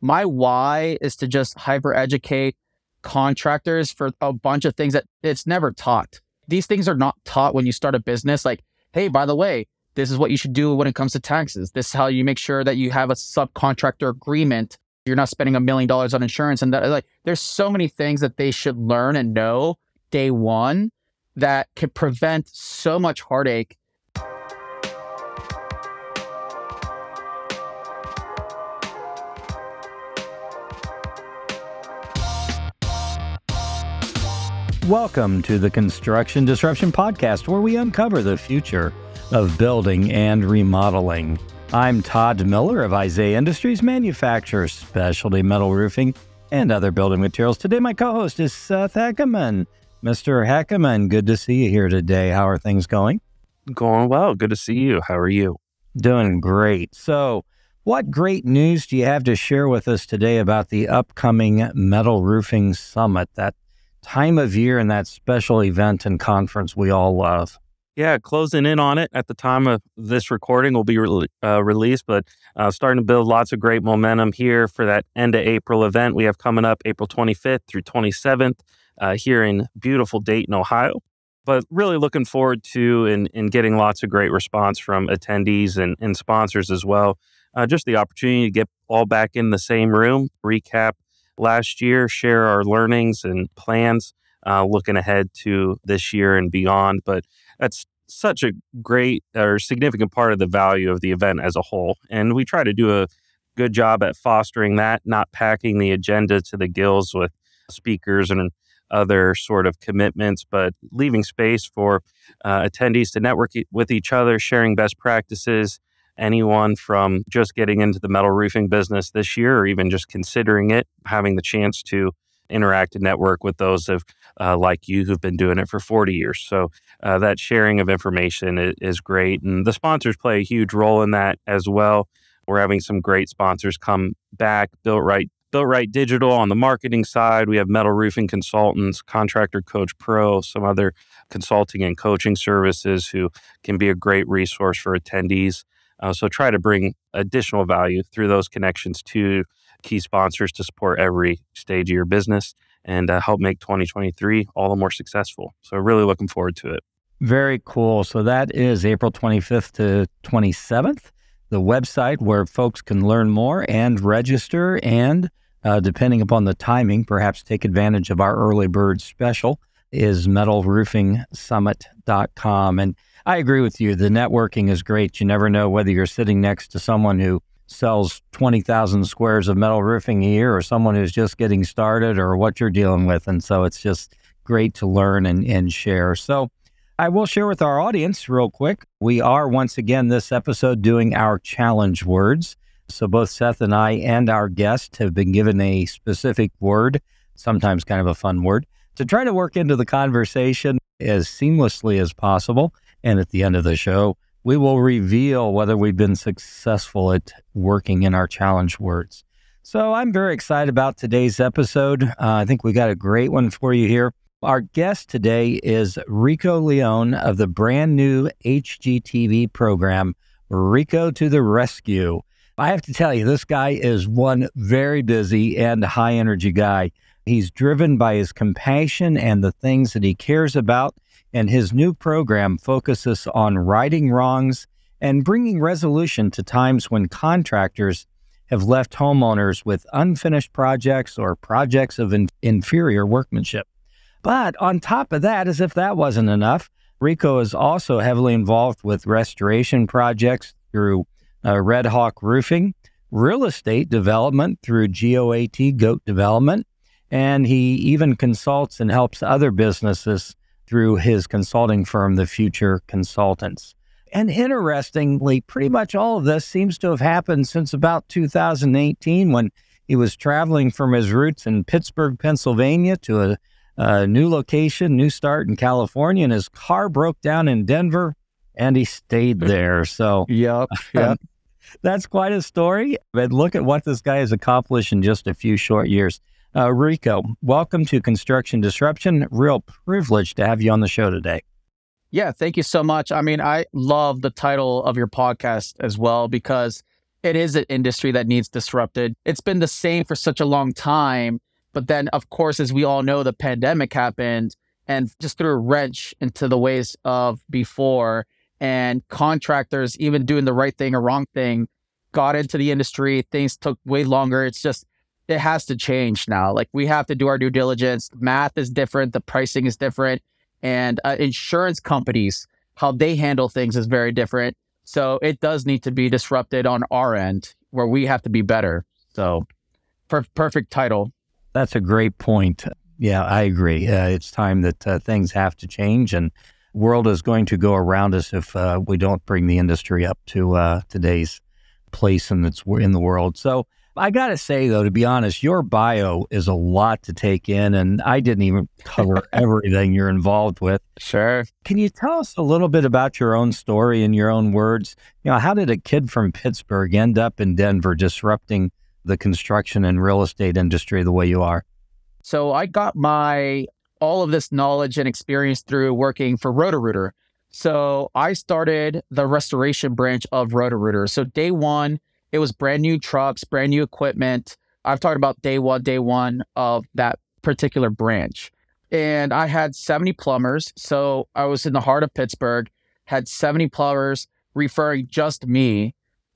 my why is to just hyper educate contractors for a bunch of things that it's never taught. These things are not taught when you start a business. Like, hey, by the way, this is what you should do when it comes to taxes. This is how you make sure that you have a subcontractor agreement. You're not spending a million dollars on insurance. And that, like, there's so many things that they should learn and know day one that could prevent so much heartache Welcome to the Construction Disruption Podcast, where we uncover the future of building and remodeling. I'm Todd Miller of Isaiah Industries, manufacturers specialty metal roofing and other building materials. Today, my co host is Seth Heckerman. Mr. Heckerman, good to see you here today. How are things going? Going well. Good to see you. How are you? Doing great. So, what great news do you have to share with us today about the upcoming Metal Roofing Summit that time of year and that special event and conference we all love. Yeah, closing in on it at the time of this recording will be re- uh, released, but uh, starting to build lots of great momentum here for that end of April event we have coming up April 25th through 27th uh, here in beautiful Dayton, Ohio. But really looking forward to and, and getting lots of great response from attendees and, and sponsors as well. Uh, just the opportunity to get all back in the same room, recap last year, share our learnings and plans uh, looking ahead to this year and beyond. But that's such a great or significant part of the value of the event as a whole. And we try to do a good job at fostering that, not packing the agenda to the gills with speakers and other sort of commitments, but leaving space for uh, attendees to network with each other, sharing best practices, anyone from just getting into the metal roofing business this year or even just considering it, having the chance to interact and network with those of uh, like you who've been doing it for 40 years. So uh, that sharing of information is, is, great, and the sponsors play a huge role in that as well. We're having some great sponsors come back. Built Right, Built Right Digital on the marketing side. We have Metal Roofing Consultants, Contractor Coach Pro, some other consulting and coaching services who can be a great resource for attendees. Uh, so try to bring additional value through those connections to key sponsors to support every stage of your business and uh, help make 2023 all the more successful. So really looking forward to it. Very cool. So that is April 25th to 27th. The website where folks can learn more and register, and uh, depending upon the timing, perhaps take advantage of our early bird special is metalroofingsummit.com. And I agree with you. The networking is great. You never know whether you're sitting next to someone who sells 20,000 squares of metal roofing a year or someone who's just getting started or what you're dealing with. And so it's just great to learn and, and share. So I will share with our audience real quick. We are once again this episode doing our challenge words. So both Seth and I and our guest have been given a specific word, sometimes kind of a fun word, to try to work into the conversation as seamlessly as possible. And at the end of the show, we will reveal whether we've been successful at working in our challenge words. So I'm very excited about today's episode. Uh, I think we got a great one for you here. Our guest today is Rico León of the brand new HGTV program, Rico to the Rescue. I have to tell you, this guy is one very busy and high energy guy. He's driven by his compassion and the things that he cares about and his new program focuses on righting wrongs and bringing resolution to times when contractors have left homeowners with unfinished projects or projects of in- inferior workmanship. But on top of that, as if that wasn't enough, Rico is also heavily involved with restoration projects through uh, Red Hawk Roofing, real estate development through GOAT Goat Development, and he even consults and helps other businesses through his consulting firm, The Future Consultants. And interestingly, pretty much all of this seems to have happened since about 2018 when he was traveling from his roots in Pittsburgh, Pennsylvania to a, a new location, new start in California, and his car broke down in Denver and he stayed there. So, yep, yep. that's quite a story. But look at what this guy has accomplished in just a few short years. Uh, Rico, welcome to Construction Disruption. Real privilege to have you on the show today. Yeah, thank you so much. I mean, I love the title of your podcast as well because it is an industry that needs disrupted. It's been the same for such a long time. But then, of course, as we all know, the pandemic happened and just threw a wrench into the ways of before. And contractors, even doing the right thing or wrong thing, got into the industry. Things took way longer. It's just, it has to change now. Like we have to do our due diligence. Math is different, the pricing is different, and uh, insurance companies, how they handle things is very different. So it does need to be disrupted on our end where we have to be better. So per- perfect title. That's a great point. Yeah, I agree. Uh, it's time that uh, things have to change, and world is going to go around us if uh, we don't bring the industry up to uh, today's place in its in the world. So I got to say, though, to be honest, your bio is a lot to take in, and I didn't even cover everything you're involved with. Sure. Can you tell us a little bit about your own story in your own words? You know, how did a kid from Pittsburgh end up in Denver disrupting the construction and real estate industry the way you are? So I got my all of this knowledge and experience through working for Roto-Rooter. So I started the restoration branch of Roto-Rooter. So day one, it was brand new trucks, brand new equipment. I've talked about day one, day one of that particular branch. And I had 70 plumbers. So I was in the heart of Pittsburgh, had 70 plumbers referring just me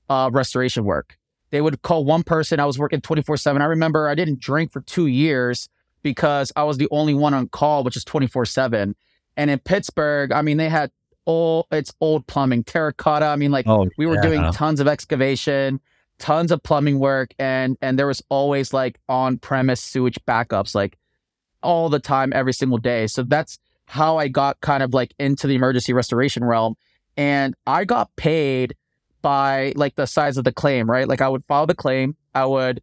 uh, restoration work. They would call one person. I was working 24 7. I remember I didn't drink for two years because I was the only one on call, which is 24 7. And in Pittsburgh, I mean, they had old it's old plumbing terracotta. I mean like oh, we were yeah. doing tons of excavation tons of plumbing work and and there was always like on premise sewage backups like all the time every single day. So that's how i got kind of like into the emergency restoration realm. And i got paid by like the size of the claim right? Like i would file the claim. I would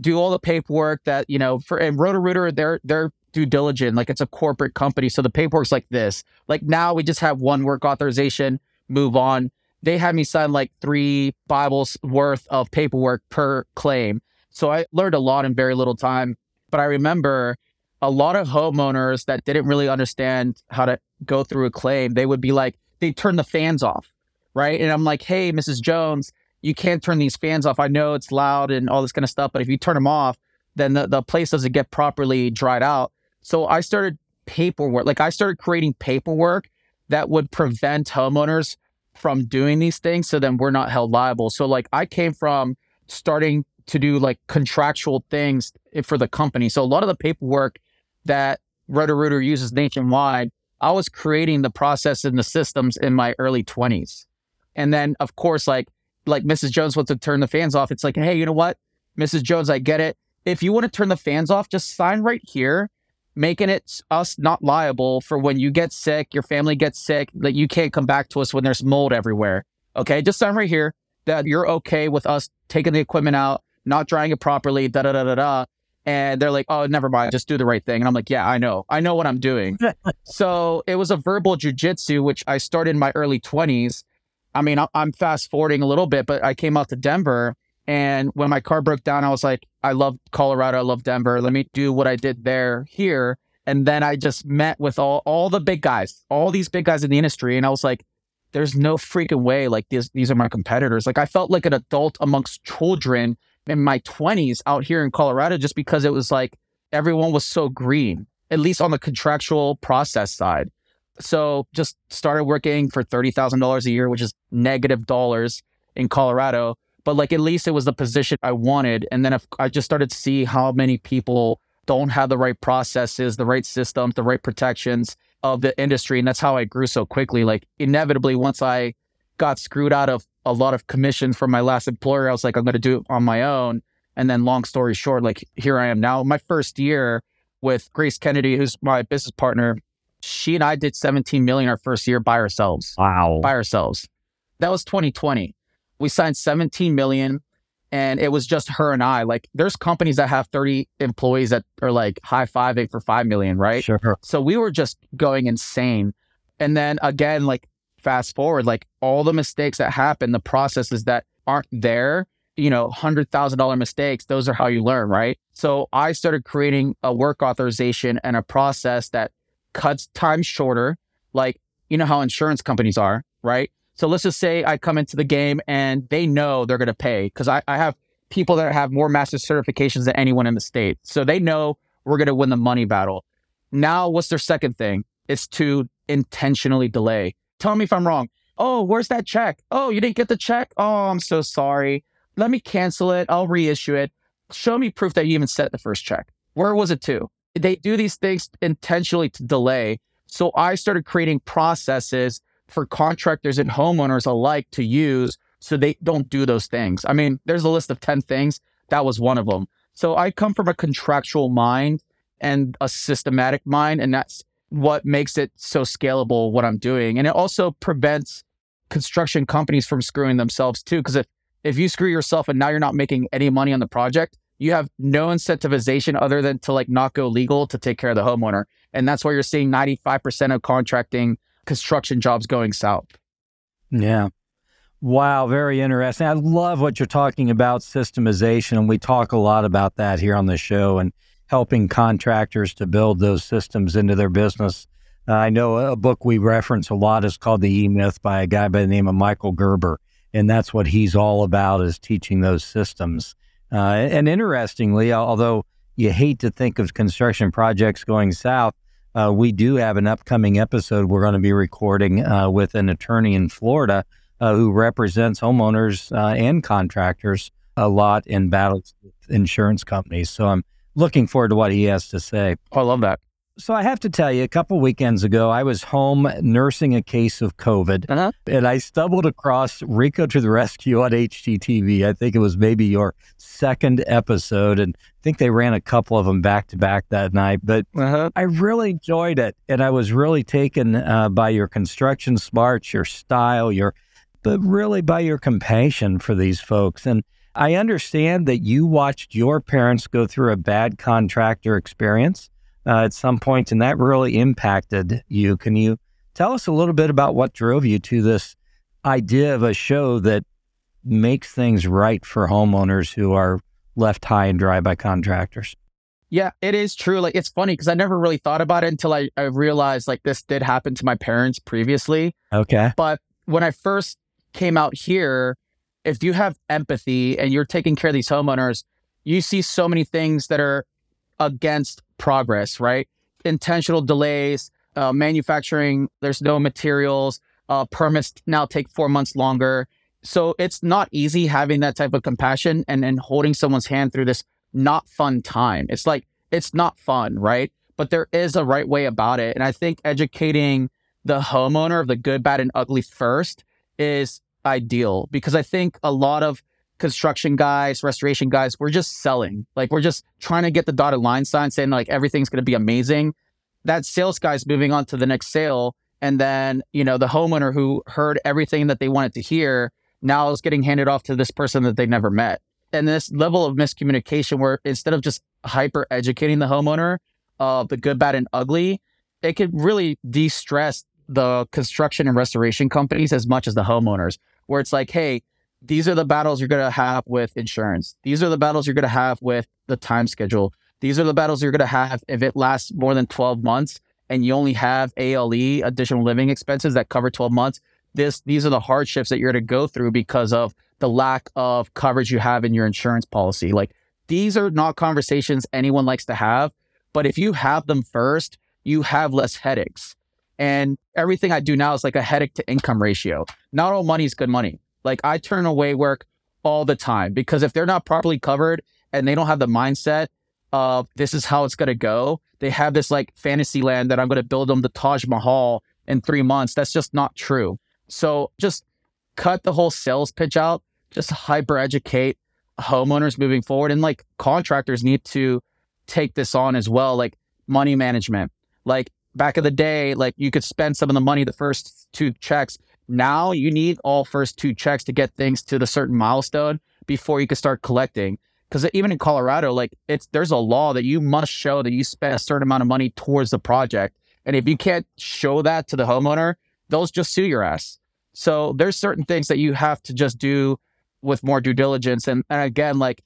do all the paperwork that you know for and roto-rooter they're they're due diligent. Like it's a corporate company. So the paperwork's like this. Like now we just have one work authorization, move on. They had me sign like three Bibles worth of paperwork per claim. So I learned a lot in very little time. But I remember a lot of homeowners that didn't really understand how to go through a claim, they would be like, they turn the fans off. Right. And I'm like, hey, Mrs. Jones, you can't turn these fans off. I know it's loud and all this kind of stuff, but if you turn them off, then the, the place doesn't get properly dried out. So I started paperwork, like I started creating paperwork that would prevent homeowners from doing these things. So then we're not held liable. So like I came from starting to do like contractual things for the company. So a lot of the paperwork that Roto-Rooter uses nationwide, I was creating the process and the systems in my early 20s. And then of course, like like Mrs. Jones wants to turn the fans off. It's like, hey, you know what? Mrs. Jones, I get it. If you want to turn the fans off, just sign right here making it us not liable for when you get sick, your family gets sick, that you can't come back to us when there's mold everywhere. Okay, just sign right here that you're okay with us taking the equipment out, not drying it properly, da da da da da. And they're like, oh, never mind, just do the right thing. And I'm like, yeah, I know. I know what I'm doing. so it was a verbal jujitsu, which I started in my early 20s. I mean, I'm fast forwarding a little bit, but I came out to Denver and when my car broke down, I was like, I love Colorado. I love Denver. Let me do what I did there here. And then I just met with all, all the big guys, all these big guys in the industry. And I was like, there's no freaking way. Like these, these are my competitors. Like I felt like an adult amongst children in my 20s out here in Colorado just because it was like everyone was so green, at least on the contractual process side. So just started working for $30,000 a year, which is negative dollars in Colorado but like at least it was the position I wanted. And then if I just started to see how many people don't have the right processes, the right systems, the right protections of the industry. And that's how I grew so quickly. Like inevitably, once I got screwed out of a lot of commissions from my last employer, I was like, I'm going to do it on my own. And then long story short, like here I am now. My first year with Grace Kennedy, who's my business partner, she and I did 17 million our first year by ourselves. Wow. By ourselves. That was 2020. We signed 17 million and it was just her and I. Like there's companies that have 30 employees that are like high fiving for 5 million, right? Sure. So we were just going insane. And then again, like fast forward, like all the mistakes that happen, the processes that aren't there, you know, $100,000 mistakes, those are how you learn, right? So I started creating a work authorization and a process that cuts time shorter. Like, you know how insurance companies are, right? So let's just say I come into the game and they know they're going to pay because I, I have people that have more master certifications than anyone in the state. So they know we're going to win the money battle. Now, what's their second thing? It's to intentionally delay. Tell me if I'm wrong. Oh, where's that check? Oh, you didn't get the check? Oh, I'm so sorry. Let me cancel it. I'll reissue it. Show me proof that you even sent the first check. Where was it to? They do these things intentionally to delay. So I started creating processes for contractors and homeowners alike to use so they don't do those things. I mean, there's a list of 10 things. That was one of them. So I come from a contractual mind and a systematic mind, and that's what makes it so scalable what I'm doing. And it also prevents construction companies from screwing themselves too. Because if, if you screw yourself and now you're not making any money on the project, you have no incentivization other than to like not go legal to take care of the homeowner. And that's why you're seeing 95% of contracting construction jobs going south. Yeah. Wow, very interesting. I love what you're talking about systemization. And we talk a lot about that here on the show and helping contractors to build those systems into their business. Uh, I know a book we reference a lot is called The E Myth by a guy by the name of Michael Gerber. And that's what he's all about is teaching those systems. Uh, and interestingly, although you hate to think of construction projects going south, uh, we do have an upcoming episode we're going to be recording uh, with an attorney in Florida uh, who represents homeowners uh, and contractors a lot in battles with insurance companies. So I'm looking forward to what he has to say. Oh, I love that. So I have to tell you, a couple weekends ago, I was home nursing a case of COVID, uh-huh. and I stumbled across Rico to the Rescue on HGTV. I think it was maybe your second episode, and I think they ran a couple of them back to back that night. But uh-huh. I really enjoyed it, and I was really taken uh, by your construction smarts, your style, your but really by your compassion for these folks. And I understand that you watched your parents go through a bad contractor experience uh, at some point, and that really impacted you. Can you tell us a little bit about what drove you to this idea of a show that makes things right for homeowners who are left high and dry by contractors? Yeah, it is true. Like it's funny because I never really thought about it until I, I realized like this did happen to my parents previously. Okay. But when I first came out here, if you have empathy and you're taking care of these homeowners, you see so many things that are against progress, right? Intentional delays, uh, manufacturing, there's no materials, uh, permits now take four months longer. So it's not easy having that type of compassion and, and holding someone's hand through this not fun time. It's like, it's not fun, right? But there is a right way about it. And I think educating the homeowner of the good, bad, and ugly first is ideal because I think a lot of construction guys, restoration guys, we're just selling. Like we're just trying to get the dotted line sign saying like everything's going to be amazing. That sales guy's moving on to the next sale. And then, you know, the homeowner who heard everything that they wanted to hear now is getting handed off to this person that they never met. And this level of miscommunication where instead of just hyper educating the homeowner of the good, bad, and ugly, it could really de stress the construction and restoration companies as much as the homeowners, where it's like, hey, these are the battles you're going to have with insurance. These are the battles you're going to have with the time schedule. These are the battles you're going to have if it lasts more than 12 months and you only have ALE, additional living expenses that cover 12 months. This, these are the hardships that you're going to go through because of the lack of coverage you have in your insurance policy. Like these are not conversations anyone likes to have, but if you have them first, you have less headaches. And everything I do now is like a headache to income ratio. Not all money is good money. Like I turn away work all the time because if they're not properly covered and they don't have the mindset of this is how it's going to go, they have this like fantasy land that I'm going to build them the Taj Mahal in three months. That's just not true. So just cut the whole sales pitch out, just hyper educate homeowners moving forward. And like contractors need to take this on as well, like money management. Like back of the day, like you could spend some of the money the first two checks now you need all first two checks to get things to the certain milestone before you can start collecting. Because even in Colorado, like it's there's a law that you must show that you spent a certain amount of money towards the project, and if you can't show that to the homeowner, they'll just sue your ass. So there's certain things that you have to just do with more due diligence. And, and again, like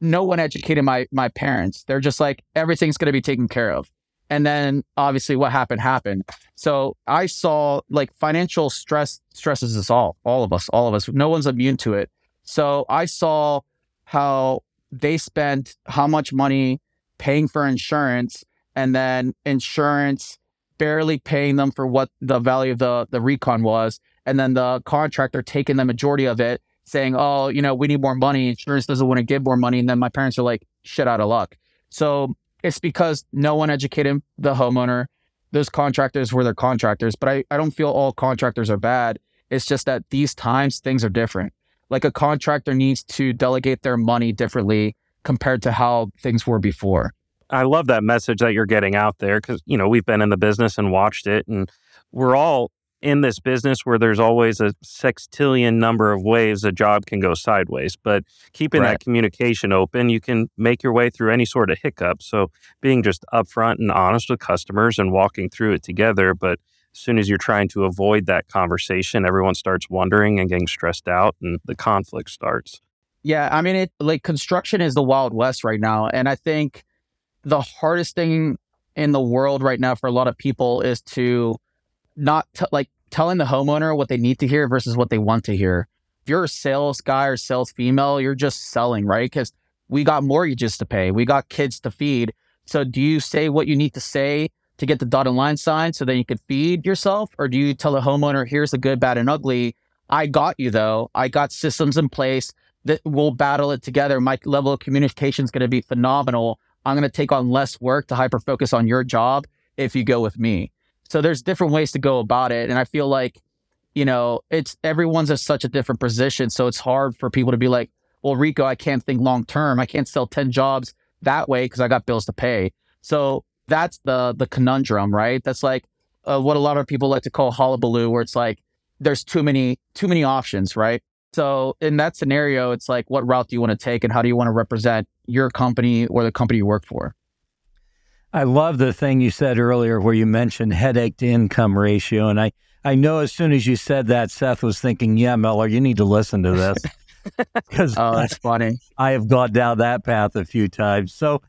no one educated my my parents. They're just like everything's going to be taken care of. And then obviously what happened happened. So I saw like financial stress stresses us all, all of us, all of us. No one's immune to it. So I saw how they spent how much money paying for insurance and then insurance barely paying them for what the value of the, the recon was. And then the contractor taking the majority of it, saying, oh, you know, we need more money. Insurance doesn't want to give more money. And then my parents are like, shit out of luck. So it's because no one educated the homeowner. Those contractors were their contractors. But I, I don't feel all contractors are bad. It's just that these times things are different. Like a contractor needs to delegate their money differently compared to how things were before. I love that message that you're getting out there because, you know, we've been in the business and watched it, and we're all in this business where there's always a sextillion number of ways a job can go sideways. But keeping right. that communication open, you can make your way through any sort of hiccup. So being just upfront and honest with customers and walking through it together. But as soon as you're trying to avoid that conversation, everyone starts wondering and getting stressed out, and the conflict starts. Yeah, I mean, it like construction is the wild west right now, and I think the hardest thing in the world right now for a lot of people is to not t- like telling the homeowner what they need to hear versus what they want to hear. If you're a sales guy or sales female, you're just selling, right? Because we got mortgages to pay, we got kids to feed. So do you say what you need to say to get the dotted line signed so then you can feed yourself? Or do you tell the homeowner, here's the good, bad, and ugly? I got you though. I got systems in place that will battle it together. My level of communication is going to be phenomenal. I'm going to take on less work to hyper focus on your job if you go with me. So there's different ways to go about it. And I feel like, you know, it's everyone's in such a different position. So it's hard for people to be like, well, Rico, I can't think long term. I can't sell 10 jobs that way because I got bills to pay. So that's the the conundrum, right? That's like uh, what a lot of people like to call hullabaloo, where it's like there's too many too many options, right? So in that scenario, it's like, what route do you want to take and how do you want to represent your company or the company you work for? I love the thing you said earlier where you mentioned headache to income ratio. And I, I know as soon as you said that, Seth was thinking, yeah, Miller, you need to listen to this. Because oh, that's funny. I have gone down that path a few times. So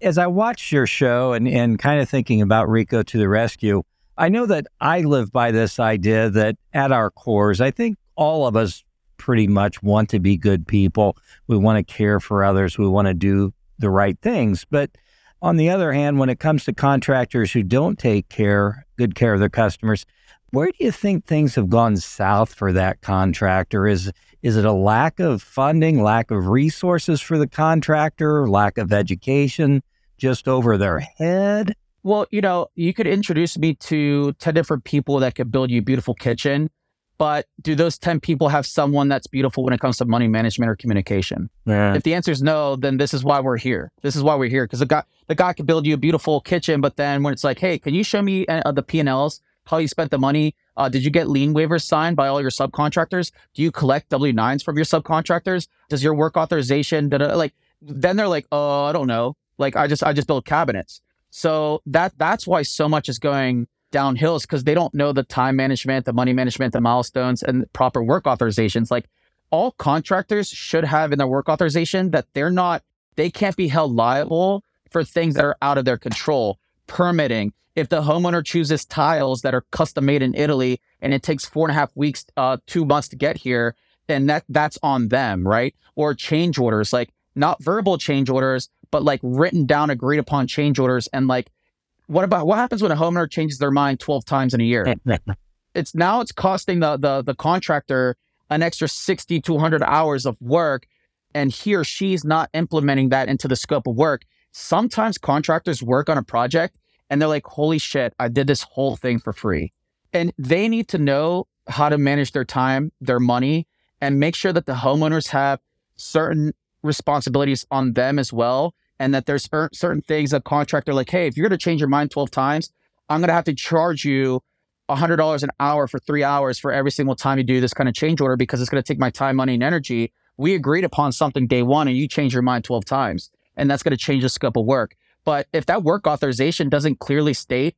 as I watched your show and, and kind of thinking about Rico to the rescue, I know that I live by this idea that at our cores, I think all of us pretty much want to be good people. We want to care for others. We want to do the right things. But on the other hand, when it comes to contractors who don't take care, good care of their customers, where do you think things have gone south for that contractor? Is is it a lack of funding, lack of resources for the contractor, lack of education, just over their head? Well, you know, you could introduce me to 10 different people that could build you a beautiful kitchen but do those 10 people have someone that's beautiful when it comes to money management or communication? Yeah. If the answer is no, then this is why we're here. This is why we're here because the guy the guy could build you a beautiful kitchen, but then when it's like, hey, can you show me uh, the P and Ls, how you spent the money? Uh, did you get lien waivers signed by all your subcontractors? Do you collect W nines from your subcontractors? Does your work authorization? Like then they're like, oh, I don't know. Like I just I just build cabinets. So that that's why so much is going downhill is because they don't know the time management, the money management, the milestones, and proper work authorizations. Like all contractors should have in their work authorization that they're not, they can't be held liable for things that are out of their control. Permitting. If the homeowner chooses tiles that are custom made in Italy and it takes four and a half weeks, uh, two months to get here, then that that's on them, right? Or change orders, like not verbal change orders, but like written down, agreed upon change orders, and like what about what happens when a homeowner changes their mind 12 times in a year? it's now it's costing the the the contractor an extra 60 to 100 hours of work and he or she's not implementing that into the scope of work. Sometimes contractors work on a project and they're like, "Holy shit, I did this whole thing for free." And they need to know how to manage their time, their money, and make sure that the homeowners have certain responsibilities on them as well and that there's certain things a contractor like, hey, if you're going to change your mind 12 times, I'm going to have to charge you $100 an hour for three hours for every single time you do this kind of change order because it's going to take my time, money, and energy. We agreed upon something day one and you change your mind 12 times, and that's going to change the scope of work. But if that work authorization doesn't clearly state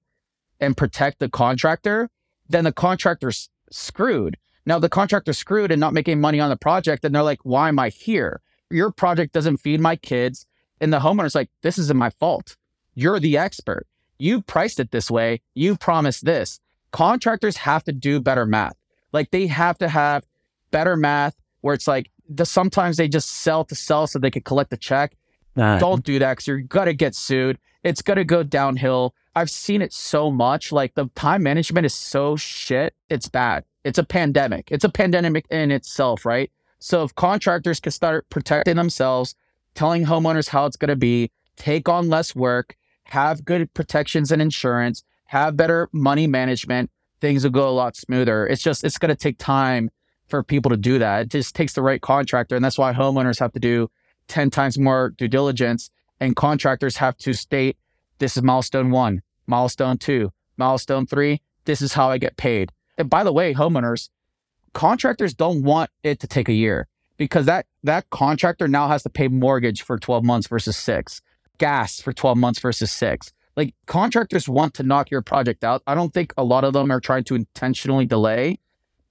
and protect the contractor, then the contractor's screwed. Now, the contractor's screwed and not making money on the project, and they're like, why am I here? Your project doesn't feed my kids. And the homeowner's like, this isn't my fault. You're the expert. You priced it this way. You promised this. Contractors have to do better math. Like they have to have better math where it's like the, sometimes they just sell to sell so they can collect the check. Nah. Don't do that because you're gonna get sued. It's gonna go downhill. I've seen it so much. Like the time management is so shit. It's bad. It's a pandemic. It's a pandemic in itself, right? So if contractors can start protecting themselves, telling homeowners how it's gonna be, take on less work, have good protections and insurance, have better money management, things will go a lot smoother. It's just it's gonna take time for people to do that. It just takes the right contractor. And that's why homeowners have to do 10 times more due diligence and contractors have to state this is milestone one, milestone two, milestone three. This is how I get paid. And by the way, homeowners, contractors don't want it to take a year because that that contractor now has to pay mortgage for 12 months versus six, gas for 12 months versus six. Like contractors want to knock your project out. I don't think a lot of them are trying to intentionally delay,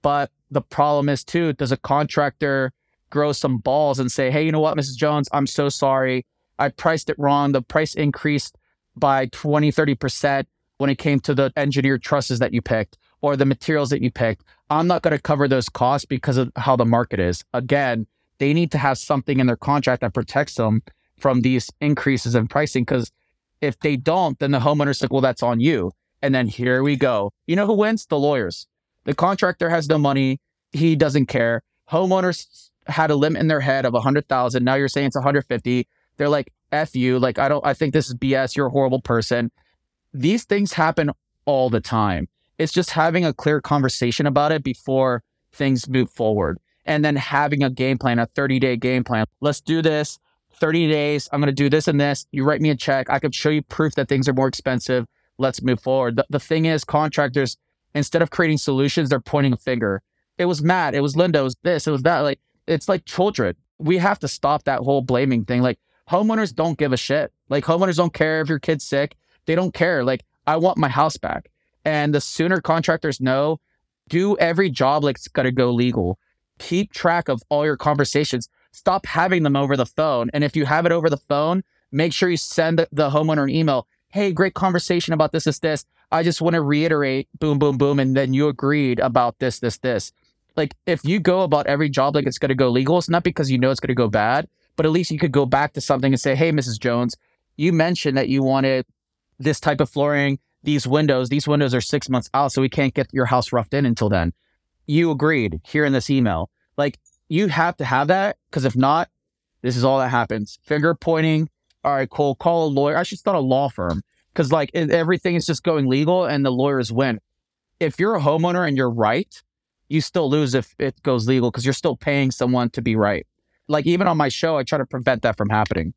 but the problem is too, does a contractor grow some balls and say, hey, you know what, Mrs. Jones, I'm so sorry. I priced it wrong. The price increased by 20, 30% when it came to the engineered trusses that you picked or the materials that you picked. I'm not going to cover those costs because of how the market is. Again, they need to have something in their contract that protects them from these increases in pricing because if they don't, then the homeowner's like, well, that's on you. And then here we go. You know who wins? The lawyers. The contractor has no money. He doesn't care. Homeowners had a limit in their head of 100,000. Now you're saying it's 150. They're like, F you. Like, I don't, I think this is BS. You're a horrible person. These things happen all the time. It's just having a clear conversation about it before things move forward and then having a game plan, a 30 day game plan. Let's do this 30 days. I'm going to do this and this. You write me a check. I could show you proof that things are more expensive. Let's move forward. The, the thing is, contractors, instead of creating solutions, they're pointing a finger. It was Matt. It was Linda. It was this. It was that. Like, it's like children. We have to stop that whole blaming thing. Like, homeowners don't give a shit. Like, homeowners don't care if your kid's sick. They don't care. Like, I want my house back. And the sooner contractors know, do every job like it's got to go legal. Keep track of all your conversations. Stop having them over the phone. And if you have it over the phone, make sure you send the homeowner an email. Hey, great conversation about this, this, this. I just want to reiterate, boom, boom, boom. And then you agreed about this, this, this. Like if you go about every job like it's going to go legal, it's not because you know it's going to go bad, but at least you could go back to something and say, hey, Mrs. Jones, you mentioned that you wanted this type of flooring, these windows. These windows are six months out, so we can't get your house roughed in until then. You agreed here in this email. Like you have to have that because if not, this is all that happens. Finger pointing. All right, cool. Call a lawyer. I should start a law firm because like everything is just going legal and the lawyers win. If you're a homeowner and you're right, you still lose if it goes legal because you're still paying someone to be right. Like even on my show, I try to prevent that from happening.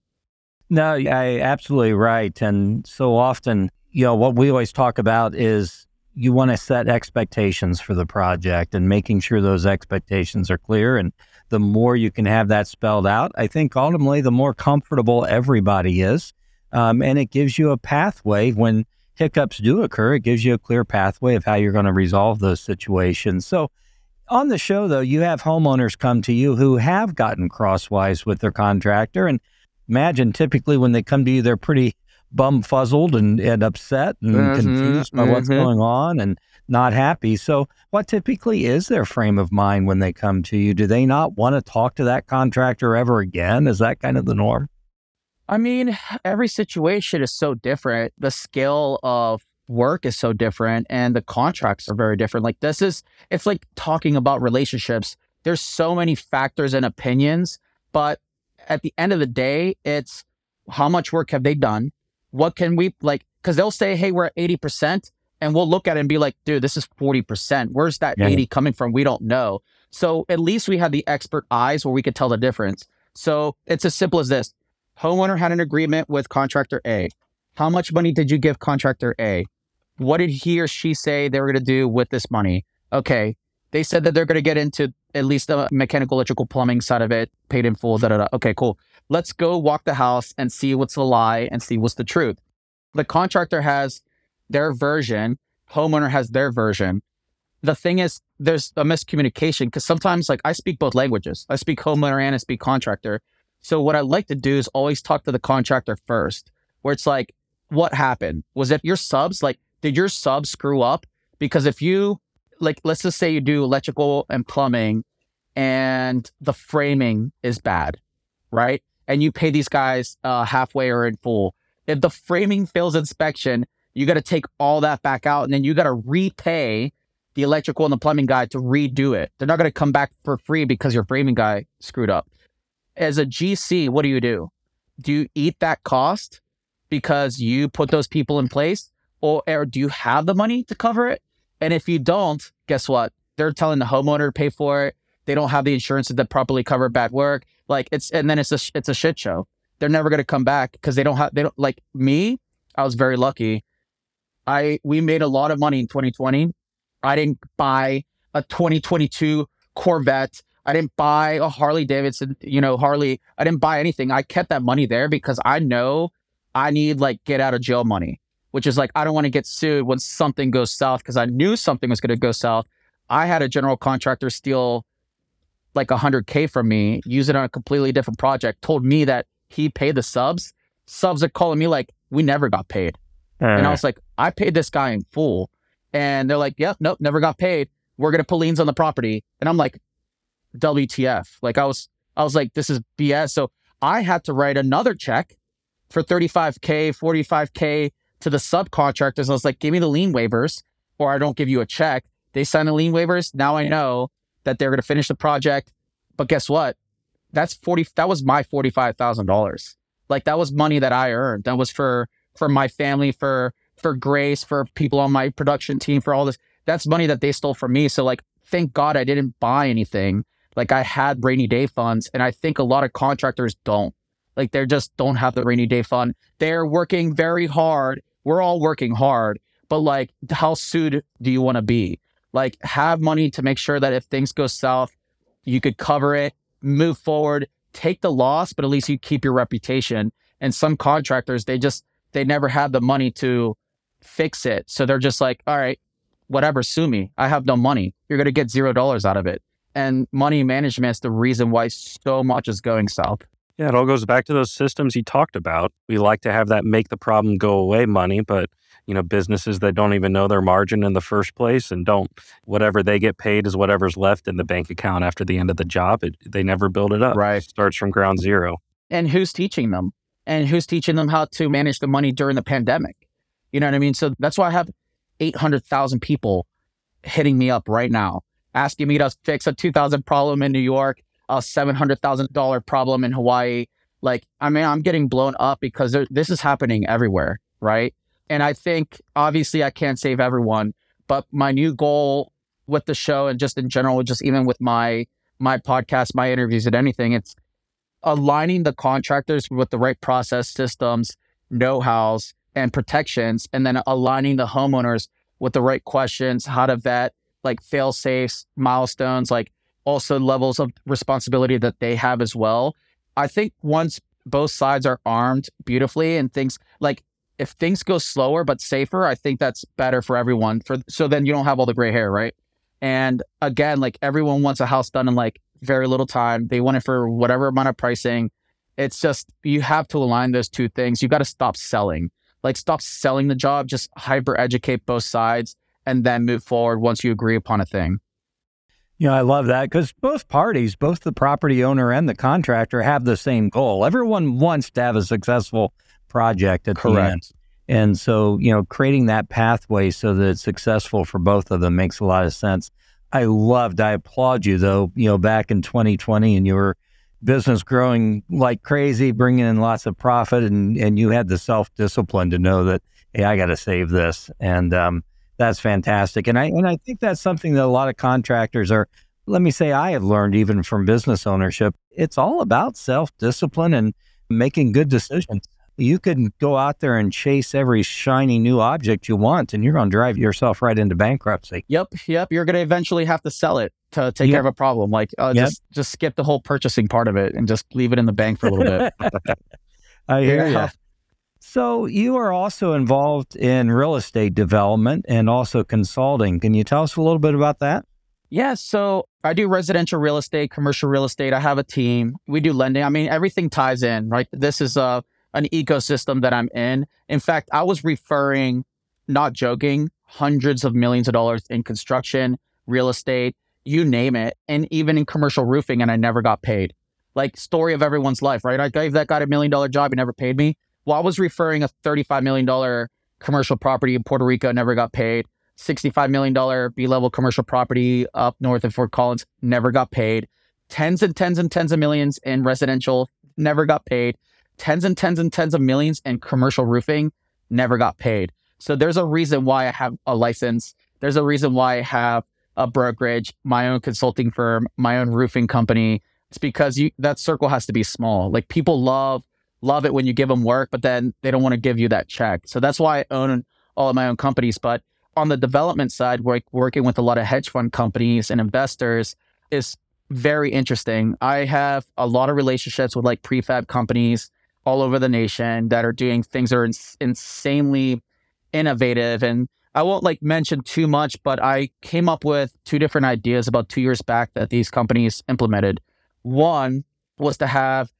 No, I absolutely right. And so often, you know, what we always talk about is you want to set expectations for the project and making sure those expectations are clear. And the more you can have that spelled out, I think ultimately the more comfortable everybody is. Um, and it gives you a pathway when hiccups do occur, it gives you a clear pathway of how you're going to resolve those situations. So, on the show, though, you have homeowners come to you who have gotten crosswise with their contractor. And imagine typically when they come to you, they're pretty bumfuzzled and, and upset and mm-hmm, confused by mm-hmm. what's going on and not happy. So, what typically is their frame of mind when they come to you? Do they not want to talk to that contractor ever again? Is that kind of the norm? I mean, every situation is so different. The scale of work is so different and the contracts are very different. Like, this is, it's like talking about relationships. There's so many factors and opinions, but at the end of the day, it's how much work have they done? What can we like? Because they'll say, hey, we're at 80%. And we'll look at it and be like, dude, this is 40%. Where's that yeah. 80 coming from? We don't know. So at least we had the expert eyes where we could tell the difference. So it's as simple as this homeowner had an agreement with contractor A. How much money did you give contractor A? What did he or she say they were going to do with this money? Okay. They said that they're going to get into at least the mechanical, electrical, plumbing side of it, paid in full, da da da. Okay, cool. Let's go walk the house and see what's the lie and see what's the truth. The contractor has their version, homeowner has their version. The thing is, there's a miscommunication because sometimes, like, I speak both languages. I speak homeowner and I speak contractor. So, what I like to do is always talk to the contractor first, where it's like, what happened was it your subs, like, did your subs screw up? Because if you, like, let's just say you do electrical and plumbing and the framing is bad, right? And you pay these guys uh, halfway or in full. If the framing fails inspection, you got to take all that back out and then you got to repay the electrical and the plumbing guy to redo it. They're not going to come back for free because your framing guy screwed up. As a GC, what do you do? Do you eat that cost because you put those people in place or, or do you have the money to cover it? And if you don't, guess what? They're telling the homeowner to pay for it. They don't have the insurance that properly cover bad work. Like it's and then it's a it's a shit show. They're never going to come back because they don't have they don't like me. I was very lucky. I we made a lot of money in 2020. I didn't buy a 2022 Corvette. I didn't buy a Harley Davidson, you know, Harley. I didn't buy anything. I kept that money there because I know I need like get out of jail money, which is like I don't want to get sued when something goes south because I knew something was going to go south. I had a general contractor steal like 100K from me, use it on a completely different project, told me that he paid the subs. Subs are calling me like, we never got paid. Uh, and I was like, I paid this guy in full. And they're like, yep, nope, never got paid. We're going to put liens on the property. And I'm like, WTF. Like I was, I was like, this is BS. So I had to write another check for 35K, 45K to the subcontractors. I was like, give me the lien waivers or I don't give you a check. They sign the lien waivers. Now I know that they're going to finish the project. But guess what? That's 40 that was my $45,000. Like that was money that I earned. That was for for my family, for for Grace, for people on my production team, for all this. That's money that they stole from me. So like thank God I didn't buy anything. Like I had rainy day funds and I think a lot of contractors don't. Like they just don't have the rainy day fund. They're working very hard. We're all working hard, but like how sued do you want to be? Like have money to make sure that if things go south, you could cover it, move forward, take the loss, but at least you keep your reputation. And some contractors, they just, they never have the money to fix it. So they're just like, all right, whatever, sue me. I have no money. You're going to get zero dollars out of it. And money management is the reason why so much is going south. Yeah, it all goes back to those systems you talked about. We like to have that make the problem go away money, but you know businesses that don't even know their margin in the first place and don't whatever they get paid is whatever's left in the bank account after the end of the job. It, they never build it up. Right. It starts from ground zero. And who's teaching them? And who's teaching them how to manage the money during the pandemic? You know what i mean? So that's why i have 800000 people hitting me up right now asking me to fix a 2000 problem in new york a $700000 problem in hawaii. Like i mean i'm getting blown up because there, this is happening everywhere right and I think obviously I can't save everyone, but my new goal with the show and just in general, just even with my my podcast, my interviews and anything, it's aligning the contractors with the right process systems, know-hows, and protections, and then aligning the homeowners with the right questions, how to vet, like fail safes, milestones, like also levels of responsibility that they have as well. I think once both sides are armed beautifully and things like if things go slower but safer, I think that's better for everyone. For so then you don't have all the gray hair, right? And again, like everyone wants a house done in like very little time. They want it for whatever amount of pricing. It's just you have to align those two things. You got to stop selling. Like stop selling the job, just hyper educate both sides and then move forward once you agree upon a thing. You know, I love that because both parties, both the property owner and the contractor, have the same goal. Everyone wants to have a successful project at Correct. the end. And so, you know, creating that pathway so that it's successful for both of them makes a lot of sense. I loved, I applaud you though, you know, back in 2020 and your business growing like crazy, bringing in lots of profit and, and you had the self discipline to know that, hey, I got to save this. And um, that's fantastic. And I, and I think that's something that a lot of contractors are, let me say, I have learned even from business ownership. It's all about self discipline and making good decisions you can go out there and chase every shiny new object you want and you're going to drive yourself right into bankruptcy. Yep, yep, you're going to eventually have to sell it to take yep. care of a problem. Like uh, yep. just just skip the whole purchasing part of it and just leave it in the bank for a little bit. I hear yeah. you. So you are also involved in real estate development and also consulting. Can you tell us a little bit about that? Yeah, so I do residential real estate, commercial real estate. I have a team. We do lending. I mean, everything ties in, right? This is a an ecosystem that I'm in. In fact, I was referring, not joking, hundreds of millions of dollars in construction, real estate, you name it, and even in commercial roofing, and I never got paid. Like story of everyone's life, right? I gave that guy a million dollar job, he never paid me. Well, I was referring a $35 million commercial property in Puerto Rico, never got paid. $65 million B level commercial property up north of Fort Collins, never got paid. Tens and tens and tens of millions in residential, never got paid. Tens and tens and tens of millions in commercial roofing, never got paid. So there's a reason why I have a license. There's a reason why I have a brokerage, my own consulting firm, my own roofing company. It's because you that circle has to be small. Like people love love it when you give them work, but then they don't want to give you that check. So that's why I own all of my own companies. But on the development side, work, working with a lot of hedge fund companies and investors is very interesting. I have a lot of relationships with like prefab companies all over the nation that are doing things that are ins- insanely innovative. And I won't like mention too much, but I came up with two different ideas about two years back that these companies implemented. One was to have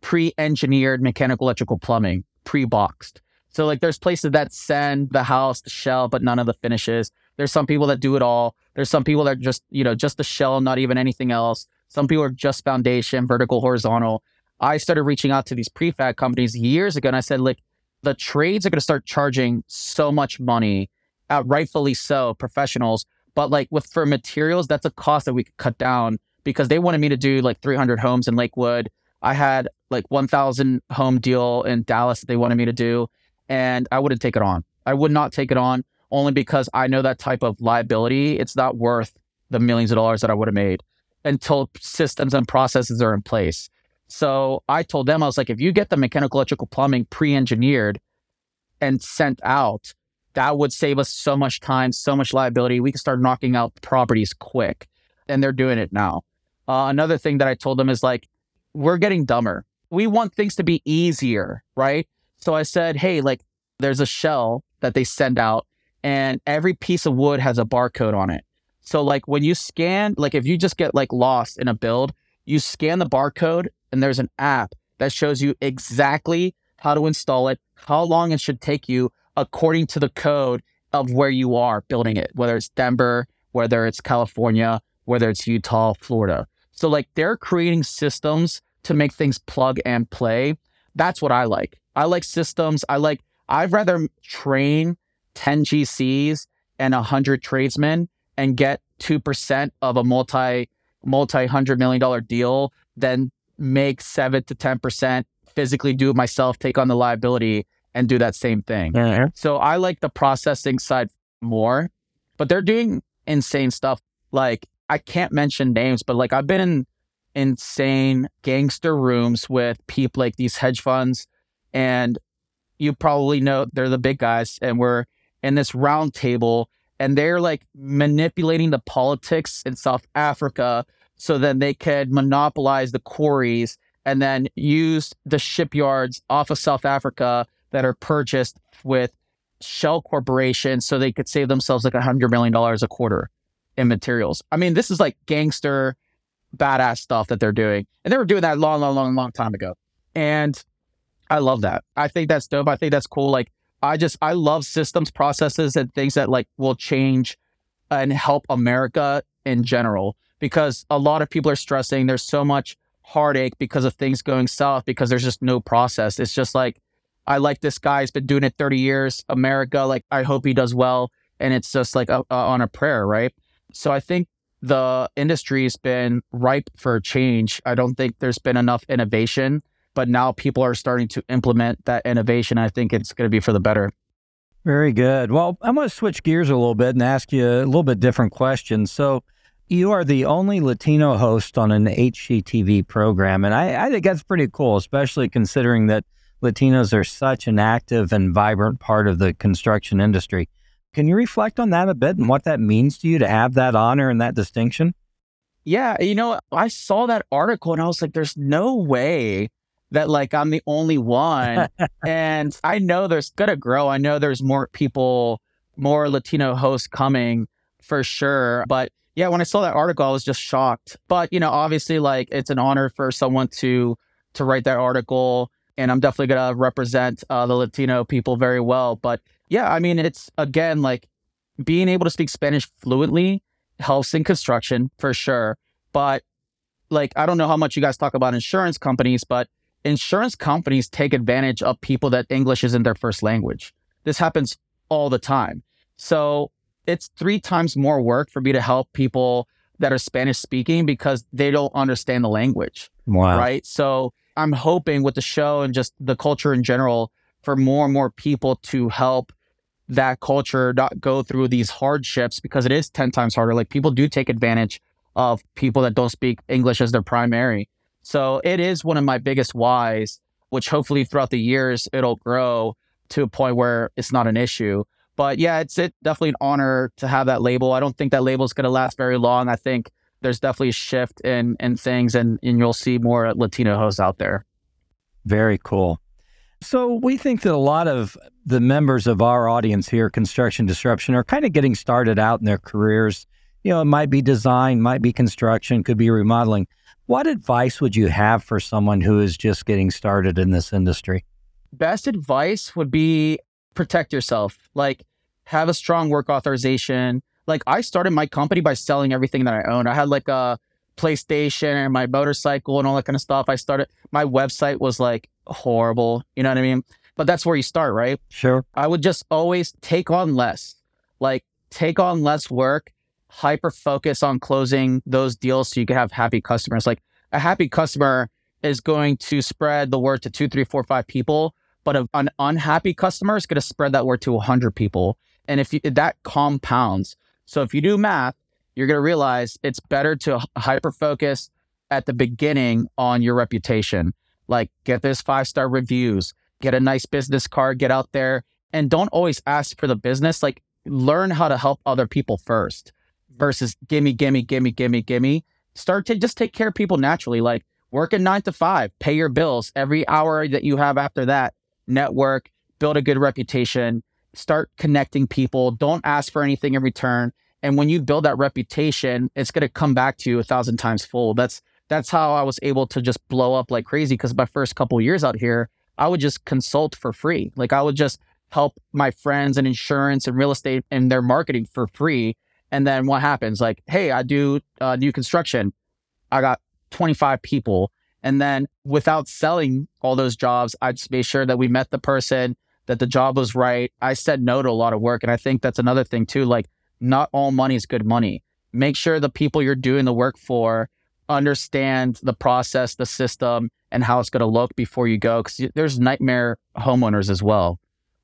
pre engineered mechanical electrical plumbing, pre boxed. So like there's places that send the house, the shell, but none of the finishes. There's some people that do it all. There's some people that just, you know, just the shell, not even anything else. Some people are just foundation, vertical, horizontal. I started reaching out to these prefab companies years ago and I said, like, the trades are going to start charging so much money, uh, rightfully so, professionals. But like with for materials, that's a cost that we could cut down because they wanted me to do like 300 homes in Lakewood. I had like 1,000 home deal in Dallas that they wanted me to do and I wouldn't take it on. I would not take it on only because I know that type of liability. It's not worth the millions of dollars that I would have made until systems and processes are in place. So I told them, I was like, if you get the mechanical, electrical, plumbing pre engineered and sent out, that would save us so much time, so much liability. We can start knocking out properties quick. And they're doing it now. Uh, another thing that I told them is like, we're getting dumber. We want things to be easier, right? So I said, hey, like there's a shell that they send out and every piece of wood has a barcode on it. So like when you scan, like if you just get like lost in a build, you scan the barcode and there's an app that shows you exactly how to install it, how long it should take you according to the code of where you are building it, whether it's Denver, whether it's California, whether it's Utah, Florida. So like they're creating systems to make things plug and play. That's what I like. I like systems. I like, I'd rather train 10 GCs and 100 tradesmen and get 2% of a multi, multi hundred million dollar deal than make seven to 10%, physically do it myself, take on the liability and do that same thing. So I like the processing side more, but they're doing insane stuff. Like I can't mention names, but like I've been in insane gangster rooms with people like these hedge funds and you probably know they're the big guys and we're in this round table and they're like manipulating the politics in South Africa so then they could monopolize the quarries and then use the shipyards off of South Africa that are purchased with shell corporations so they could save themselves like a hundred million dollars a quarter in materials. I mean, this is like gangster badass stuff that they're doing. And they were doing that long, long, long, long time ago. And I love that. I think that's dope. I think that's cool. Like I just I love systems, processes, and things that like will change and help America in general. Because a lot of people are stressing. There's so much heartache because of things going south because there's just no process. It's just like I like this guy. He's been doing it 30 years. America, like I hope he does well. And it's just like a, a, on a prayer, right? So I think the industry's been ripe for change. I don't think there's been enough innovation but now people are starting to implement that innovation. I think it's going to be for the better. Very good. Well, I'm going to switch gears a little bit and ask you a little bit different question. So, you are the only Latino host on an HGTV program, and I, I think that's pretty cool, especially considering that Latinos are such an active and vibrant part of the construction industry. Can you reflect on that a bit and what that means to you to have that honor and that distinction? Yeah, you know, I saw that article and I was like, there's no way that like I'm the only one. and I know there's gonna grow. I know there's more people, more Latino hosts coming for sure. But yeah, when I saw that article, I was just shocked. But you know, obviously, like it's an honor for someone to to write that article. and I'm definitely going to represent uh, the Latino people very well. But yeah, I mean, it's again like being able to speak Spanish fluently helps in construction for sure. But like, I don't know how much you guys talk about insurance companies, but insurance companies take advantage of people that English isn't their first language. This happens all the time. So it's three times more work for me to help people that are Spanish speaking because they don't understand the language. Wow. Right. So I'm hoping with the show and just the culture in general for more and more people to help that culture not go through these hardships because it is 10 times harder. Like people do take advantage of people that don't speak English as their primary. So it is one of my biggest whys, which hopefully throughout the years it'll grow to a point where it's not an issue. But yeah, it's it definitely an honor to have that label. I don't think that label is going to last very long. I think there's definitely a shift in in things, and and you'll see more Latino hosts out there. Very cool. So we think that a lot of the members of our audience here, Construction Disruption, are kind of getting started out in their careers. You know, it might be design, might be construction, could be remodeling. What advice would you have for someone who is just getting started in this industry? Best advice would be protect yourself. Like have a strong work authorization. Like I started my company by selling everything that I owned. I had like a PlayStation and my motorcycle and all that kind of stuff. I started my website was like horrible. You know what I mean? But that's where you start, right? Sure. I would just always take on less. Like take on less work, hyper focus on closing those deals so you can have happy customers. Like a happy customer is going to spread the word to two, three, four, five people but an unhappy customer is going to spread that word to 100 people. And if you, that compounds, so if you do math, you're going to realize it's better to hyper focus at the beginning on your reputation. Like get those five star reviews, get a nice business card, get out there, and don't always ask for the business. Like learn how to help other people first versus gimme, gimme, gimme, gimme, gimme. Start to just take care of people naturally. Like work a nine to five, pay your bills every hour that you have after that network, build a good reputation, start connecting people. Don't ask for anything in return. And when you build that reputation, it's going to come back to you a thousand times full. That's that's how I was able to just blow up like crazy. Because my first couple years out here, I would just consult for free. Like I would just help my friends in insurance and real estate and their marketing for free. And then what happens? Like, hey, I do uh, new construction. I got 25 people and then without selling all those jobs, I just made sure that we met the person, that the job was right. I said no to a lot of work. And I think that's another thing too. Like, not all money is good money. Make sure the people you're doing the work for understand the process, the system, and how it's going to look before you go. Because there's nightmare homeowners as well.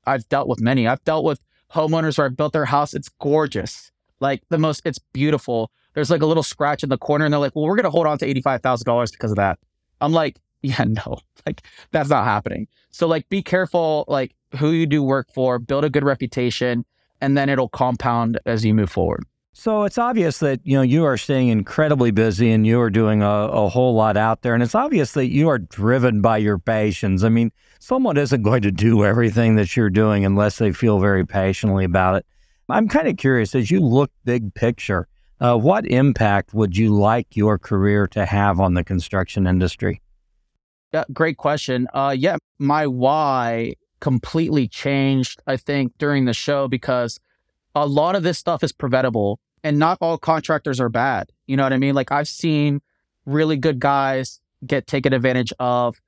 I've dealt with many. I've dealt with homeowners where I built their house. It's gorgeous. Like the most, it's beautiful. There's like a little scratch in the corner, and they're like, well, we're going to hold on to $85,000 because of that. I'm like, yeah, no, like that's not happening. So like be careful like who you do work for, build a good reputation, and then it'll compound as you move forward. So it's obvious that you know you are staying incredibly busy and you are doing a, a, whole lot out there, and it's obvious that you are driven by your passions. I mean, someone isn't going to do everything that you're doing unless they feel very passionately about it. I'm kind of curious as you look big picture. Uh, what impact would you like your career to have on the construction industry? Yeah, great question. Uh, yeah, my why completely changed, I think, during the show because a lot of this stuff is preventable and not all contractors are bad. You know what I mean? Like I've seen really good guys get taken advantage of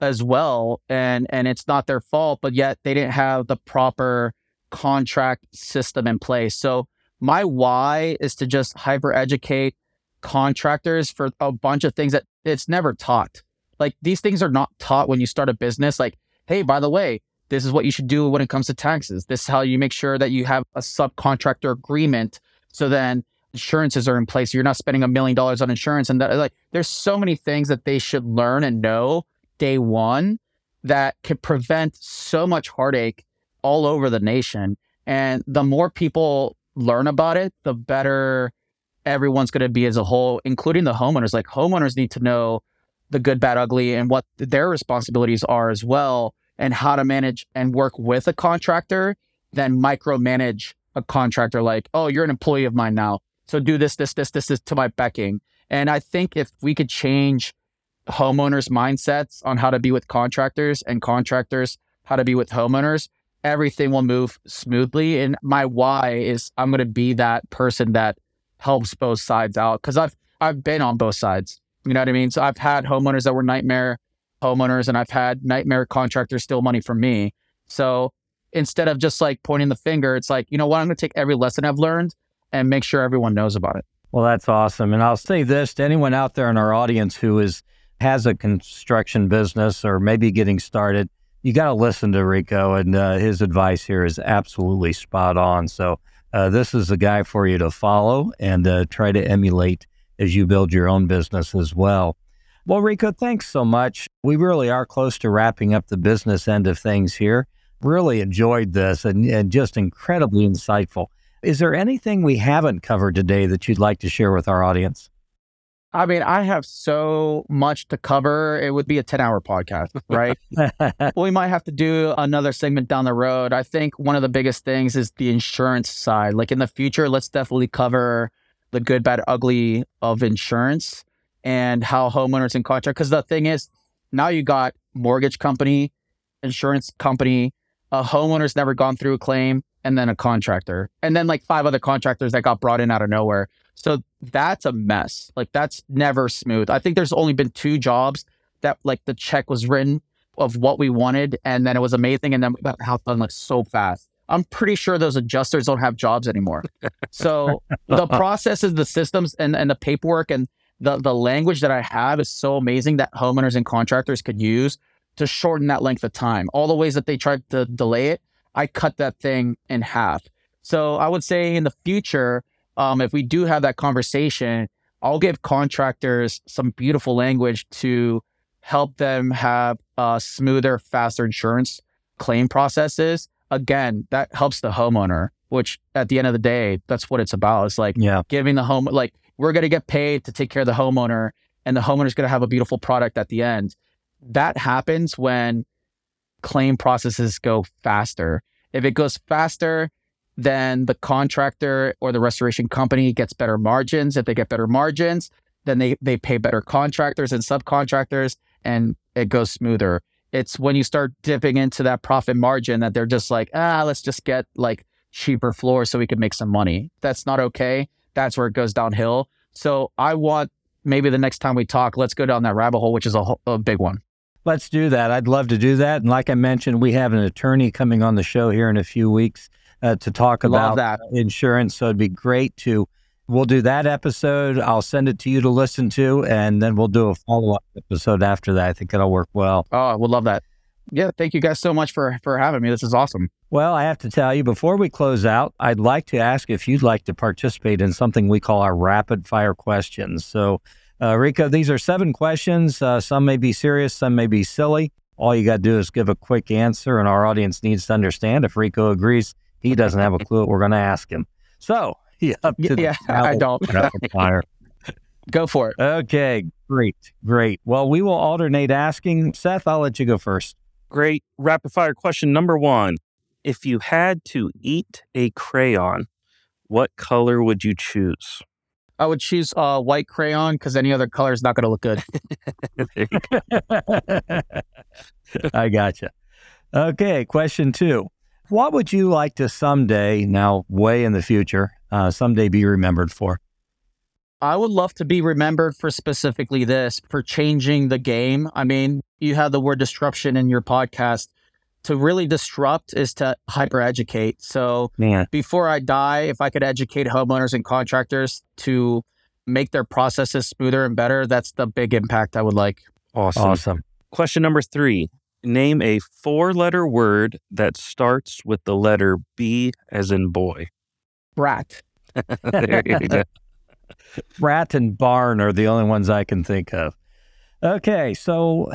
as well and and it's not their fault but yet they didn't have the proper contract system in place. So my why is to just hyper educate contractors for a bunch of things that it's never taught. Like these things are not taught when you start a business. Like, hey, by the way, this is what you should do when it comes to taxes. This is how you make sure that you have a subcontractor agreement. So then insurances are in place. you're not spending a million dollars on insurance. And that, like, there's so many things that they should learn and know day one that could prevent so much heartache all over the nation. And the more people learn about it, the better everyone's going to be as a whole, including the homeowners. Like homeowners need to know the good, bad, ugly, and what their responsibilities are as well, and how to manage and work with a contractor, then micromanage a contractor. Like, oh, you're an employee of mine now, so do this, this, this, this, this to my becking. And I think if we could change homeowners' mindsets on how to be with contractors and contractors how to be with homeowners, everything will move smoothly. And my why is I'm going to be that person that helps both sides out because I've I've been on both sides. You know what I mean? So I've had homeowners that were nightmare homeowners, and I've had nightmare contractors steal money from me. So instead of just like pointing the finger, it's like you know what? I'm going to take every lesson I've learned and make sure everyone knows about it. Well, that's awesome. And I'll say this to anyone out there in our audience who is has a construction business or maybe getting started, you got to listen to Rico, and uh, his advice here is absolutely spot on. So, uh, this is a guy for you to follow and uh, try to emulate as you build your own business as well. Well, Rico, thanks so much. We really are close to wrapping up the business end of things here. Really enjoyed this and, and just incredibly insightful. Is there anything we haven't covered today that you'd like to share with our audience? I mean, I have so much to cover. It would be a 10 hour podcast, right? we might have to do another segment down the road. I think one of the biggest things is the insurance side. Like in the future, let's definitely cover the good, bad, ugly of insurance and how homeowners and contract. Because the thing is, now you got mortgage company, insurance company, a homeowner's never gone through a claim, and then a contractor, and then like five other contractors that got brought in out of nowhere. So that's a mess. Like that's never smooth. I think there's only been two jobs that like the check was written of what we wanted, and then it was amazing, and then we got house done like so fast. I'm pretty sure those adjusters don't have jobs anymore. So the processes, the systems, and and the paperwork and the the language that I have is so amazing that homeowners and contractors could use to shorten that length of time. All the ways that they tried to delay it, I cut that thing in half. So I would say in the future, um, if we do have that conversation, I'll give contractors some beautiful language to help them have uh, smoother, faster insurance claim processes. Again, that helps the homeowner, which at the end of the day, that's what it's about. It's like yeah. giving the home, like we're going to get paid to take care of the homeowner and the homeowner's going to have a beautiful product at the end. That happens when claim processes go faster. If it goes faster, then the contractor or the restoration company gets better margins. If they get better margins, then they, they pay better contractors and subcontractors and it goes smoother. It's when you start dipping into that profit margin that they're just like, ah, let's just get like cheaper floors so we can make some money. That's not okay that's where it goes downhill. So I want maybe the next time we talk, let's go down that rabbit hole, which is a, a big one. Let's do that. I'd love to do that. And like I mentioned, we have an attorney coming on the show here in a few weeks uh, to talk about that. insurance. So it'd be great to. We'll do that episode. I'll send it to you to listen to, and then we'll do a follow up episode after that. I think it'll work well. Oh, I would love that. Yeah, thank you guys so much for for having me. This is awesome. Well, I have to tell you, before we close out, I'd like to ask if you'd like to participate in something we call our rapid fire questions. So, uh, Rico, these are seven questions. Uh, some may be serious, some may be silly. All you got to do is give a quick answer, and our audience needs to understand. If Rico agrees, he doesn't have a clue what we're going to ask him. So, yeah, yeah, I don't. fire. Go for it. Okay, great, great. Well, we will alternate asking. Seth, I'll let you go first. Great. Rapid fire question number one if you had to eat a crayon, what color would you choose? I would choose uh, white crayon because any other color is not going to look good. I gotcha. Okay, question two. What would you like to someday, now way in the future, uh, someday be remembered for? I would love to be remembered for specifically this, for changing the game. I mean, you have the word disruption in your podcast to really disrupt is to hyper educate. So Man. before I die, if I could educate homeowners and contractors to make their processes smoother and better, that's the big impact I would like. Awesome. Awesome. Question number three Name a four letter word that starts with the letter B as in boy. Brat. there you go. Rat and barn are the only ones I can think of. Okay, so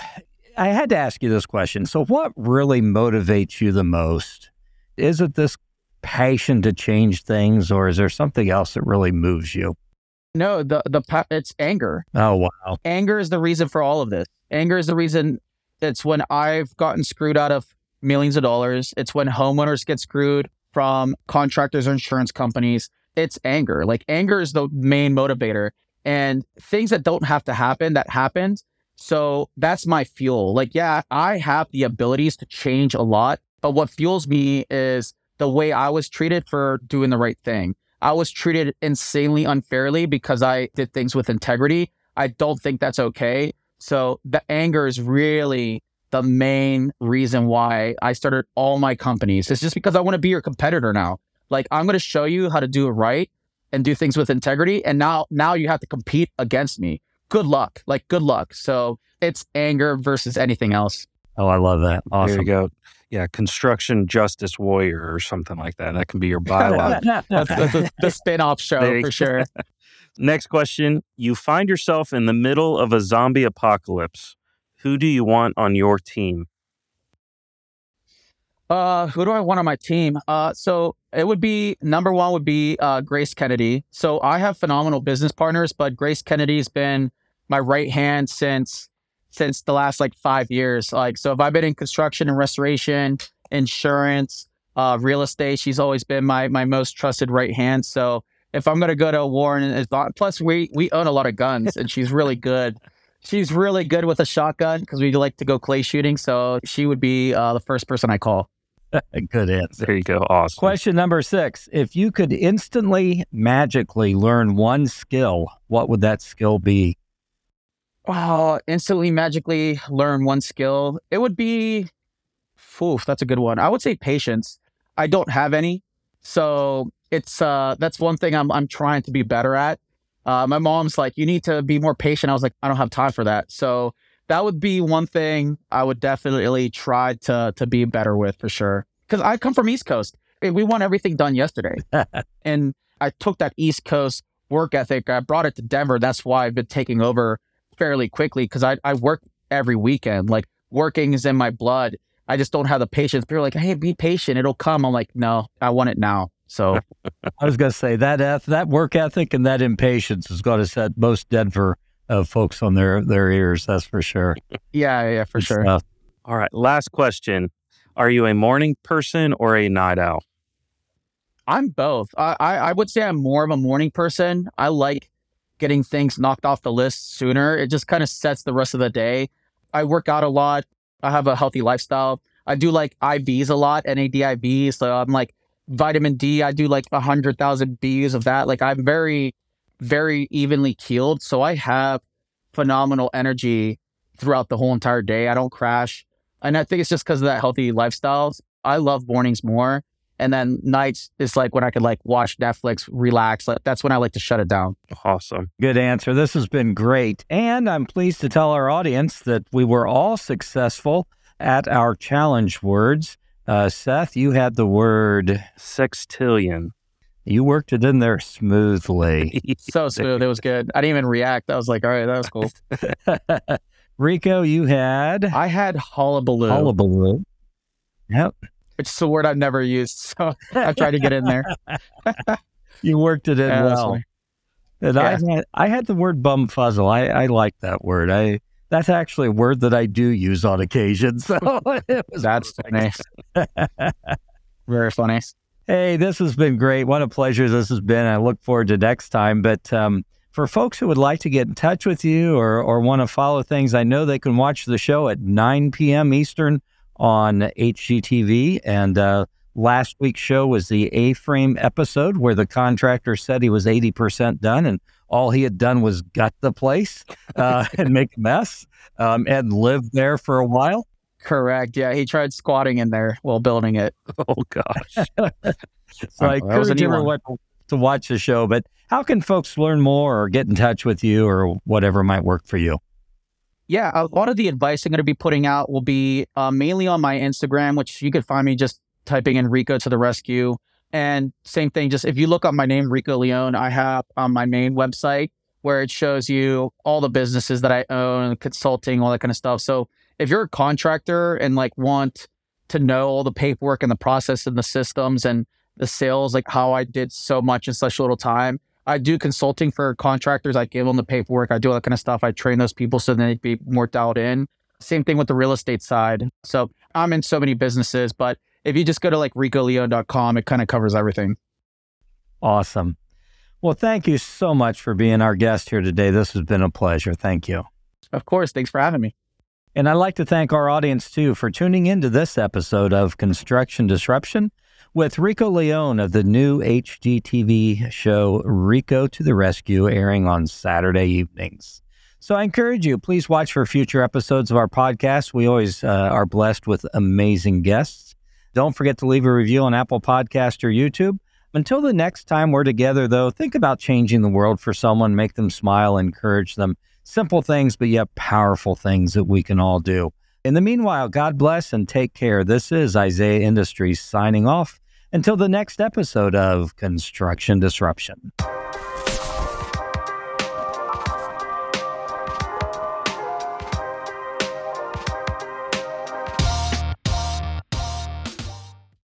I had to ask you this question. So, what really motivates you the most? Is it this passion to change things, or is there something else that really moves you? No, the the it's anger. Oh wow, anger is the reason for all of this. Anger is the reason. It's when I've gotten screwed out of millions of dollars. It's when homeowners get screwed from contractors or insurance companies. It's anger. Like anger is the main motivator, and things that don't have to happen that happened So that's my fuel. Like, yeah, I have the abilities to change a lot, but what fuels me is the way I was treated for doing the right thing. I was treated insanely unfairly because I did things with integrity. I don't think that's okay. So the anger is really the main reason why I started all my companies. It's just because I want to be your competitor now. Like I'm going to show you how to do it right and do things with integrity. And now, now you have to compete against me. Good luck. Like good luck. So it's anger versus anything else. Oh, I love that. Awesome. There you go. Yeah, construction justice warrior or something like that. That can be your byline. that's, that's a, the spin-off show for sure. Next question. You find yourself in the middle of a zombie apocalypse. Who do you want on your team? Uh, who do I want on my team? Uh, so it would be number one would be uh, Grace Kennedy. So I have phenomenal business partners, but Grace Kennedy's been my right hand since since the last like five years. Like, so if I've been in construction and restoration, insurance, uh, real estate, she's always been my my most trusted right hand. So if I'm gonna go to a war and plus we we own a lot of guns and she's really good. She's really good with a shotgun because we like to go clay shooting. So she would be uh, the first person I call. Good answer. There you go. Awesome. Question number six. If you could instantly, magically learn one skill, what would that skill be? Wow, instantly, magically learn one skill. It would be, oof, that's a good one. I would say patience. I don't have any. So it's, uh, that's one thing I'm, I'm trying to be better at. Uh, my mom's like, you need to be more patient. I was like, I don't have time for that. So that would be one thing I would definitely try to to be better with for sure. Because I come from East Coast. We want everything done yesterday, and I took that East Coast work ethic. I brought it to Denver. That's why I've been taking over fairly quickly because I I work every weekend. Like working is in my blood. I just don't have the patience. People are like, "Hey, be patient. It'll come." I'm like, "No, I want it now." So I was going to say that eth- that work ethic and that impatience is going to set most Denver of folks on their their ears. That's for sure. yeah, yeah, for sure. Stuff. All right, last question: Are you a morning person or a night owl? I'm both. I, I, I would say I'm more of a morning person. I like getting things knocked off the list sooner. It just kind of sets the rest of the day. I work out a lot. I have a healthy lifestyle. I do like IVs a lot, NAD IVs. So I'm like vitamin D. I do like a hundred thousand Bs of that. Like I'm very very evenly keeled. So I have phenomenal energy throughout the whole entire day. I don't crash. And I think it's just because of that healthy lifestyle. I love mornings more. And then nights is like when I could like watch Netflix, relax. Like, that's when I like to shut it down. Awesome. Good answer. This has been great. And I'm pleased to tell our audience that we were all successful at our challenge words. Uh, Seth, you had the word sextillion. You worked it in there smoothly. so smooth. It was good. I didn't even react. I was like, all right, that was cool. Rico, you had? I had hullabaloo. Hullabaloo. Yep. Which is a word I've never used. So I tried to get in there. you worked it in yeah, well. And yeah. I, had, I had the word bumfuzzle. I, I like that word. I That's actually a word that I do use on occasion. So That's funny. Very funny. Hey, this has been great. What a pleasure this has been. I look forward to next time. But um, for folks who would like to get in touch with you or, or want to follow things, I know they can watch the show at 9 p.m. Eastern on HGTV. And uh, last week's show was the A frame episode where the contractor said he was 80% done and all he had done was gut the place uh, and make a mess um, and live there for a while. Correct. Yeah, he tried squatting in there while building it. Oh gosh. so I encourage everyone to watch the show. But how can folks learn more or get in touch with you or whatever might work for you? Yeah, a lot of the advice I'm going to be putting out will be uh, mainly on my Instagram, which you could find me just typing in Rico to the rescue. And same thing, just if you look up my name, Rico León, I have on my main website where it shows you all the businesses that I own, consulting, all that kind of stuff. So if you're a contractor and like want to know all the paperwork and the process and the systems and the sales, like how I did so much in such little time, I do consulting for contractors. I give them the paperwork. I do all that kind of stuff. I train those people so they'd be more dialed in. Same thing with the real estate side. So I'm in so many businesses, but if you just go to like ricoleone.com, it kind of covers everything. Awesome. Well, thank you so much for being our guest here today. This has been a pleasure. Thank you. Of course. Thanks for having me. And I'd like to thank our audience too for tuning into this episode of Construction Disruption with Rico León of the new HGTV show Rico to the Rescue, airing on Saturday evenings. So I encourage you, please watch for future episodes of our podcast. We always uh, are blessed with amazing guests. Don't forget to leave a review on Apple Podcast or YouTube. Until the next time we're together, though, think about changing the world for someone, make them smile, encourage them. Simple things, but yet powerful things that we can all do. In the meanwhile, God bless and take care. This is Isaiah Industries signing off. Until the next episode of Construction Disruption.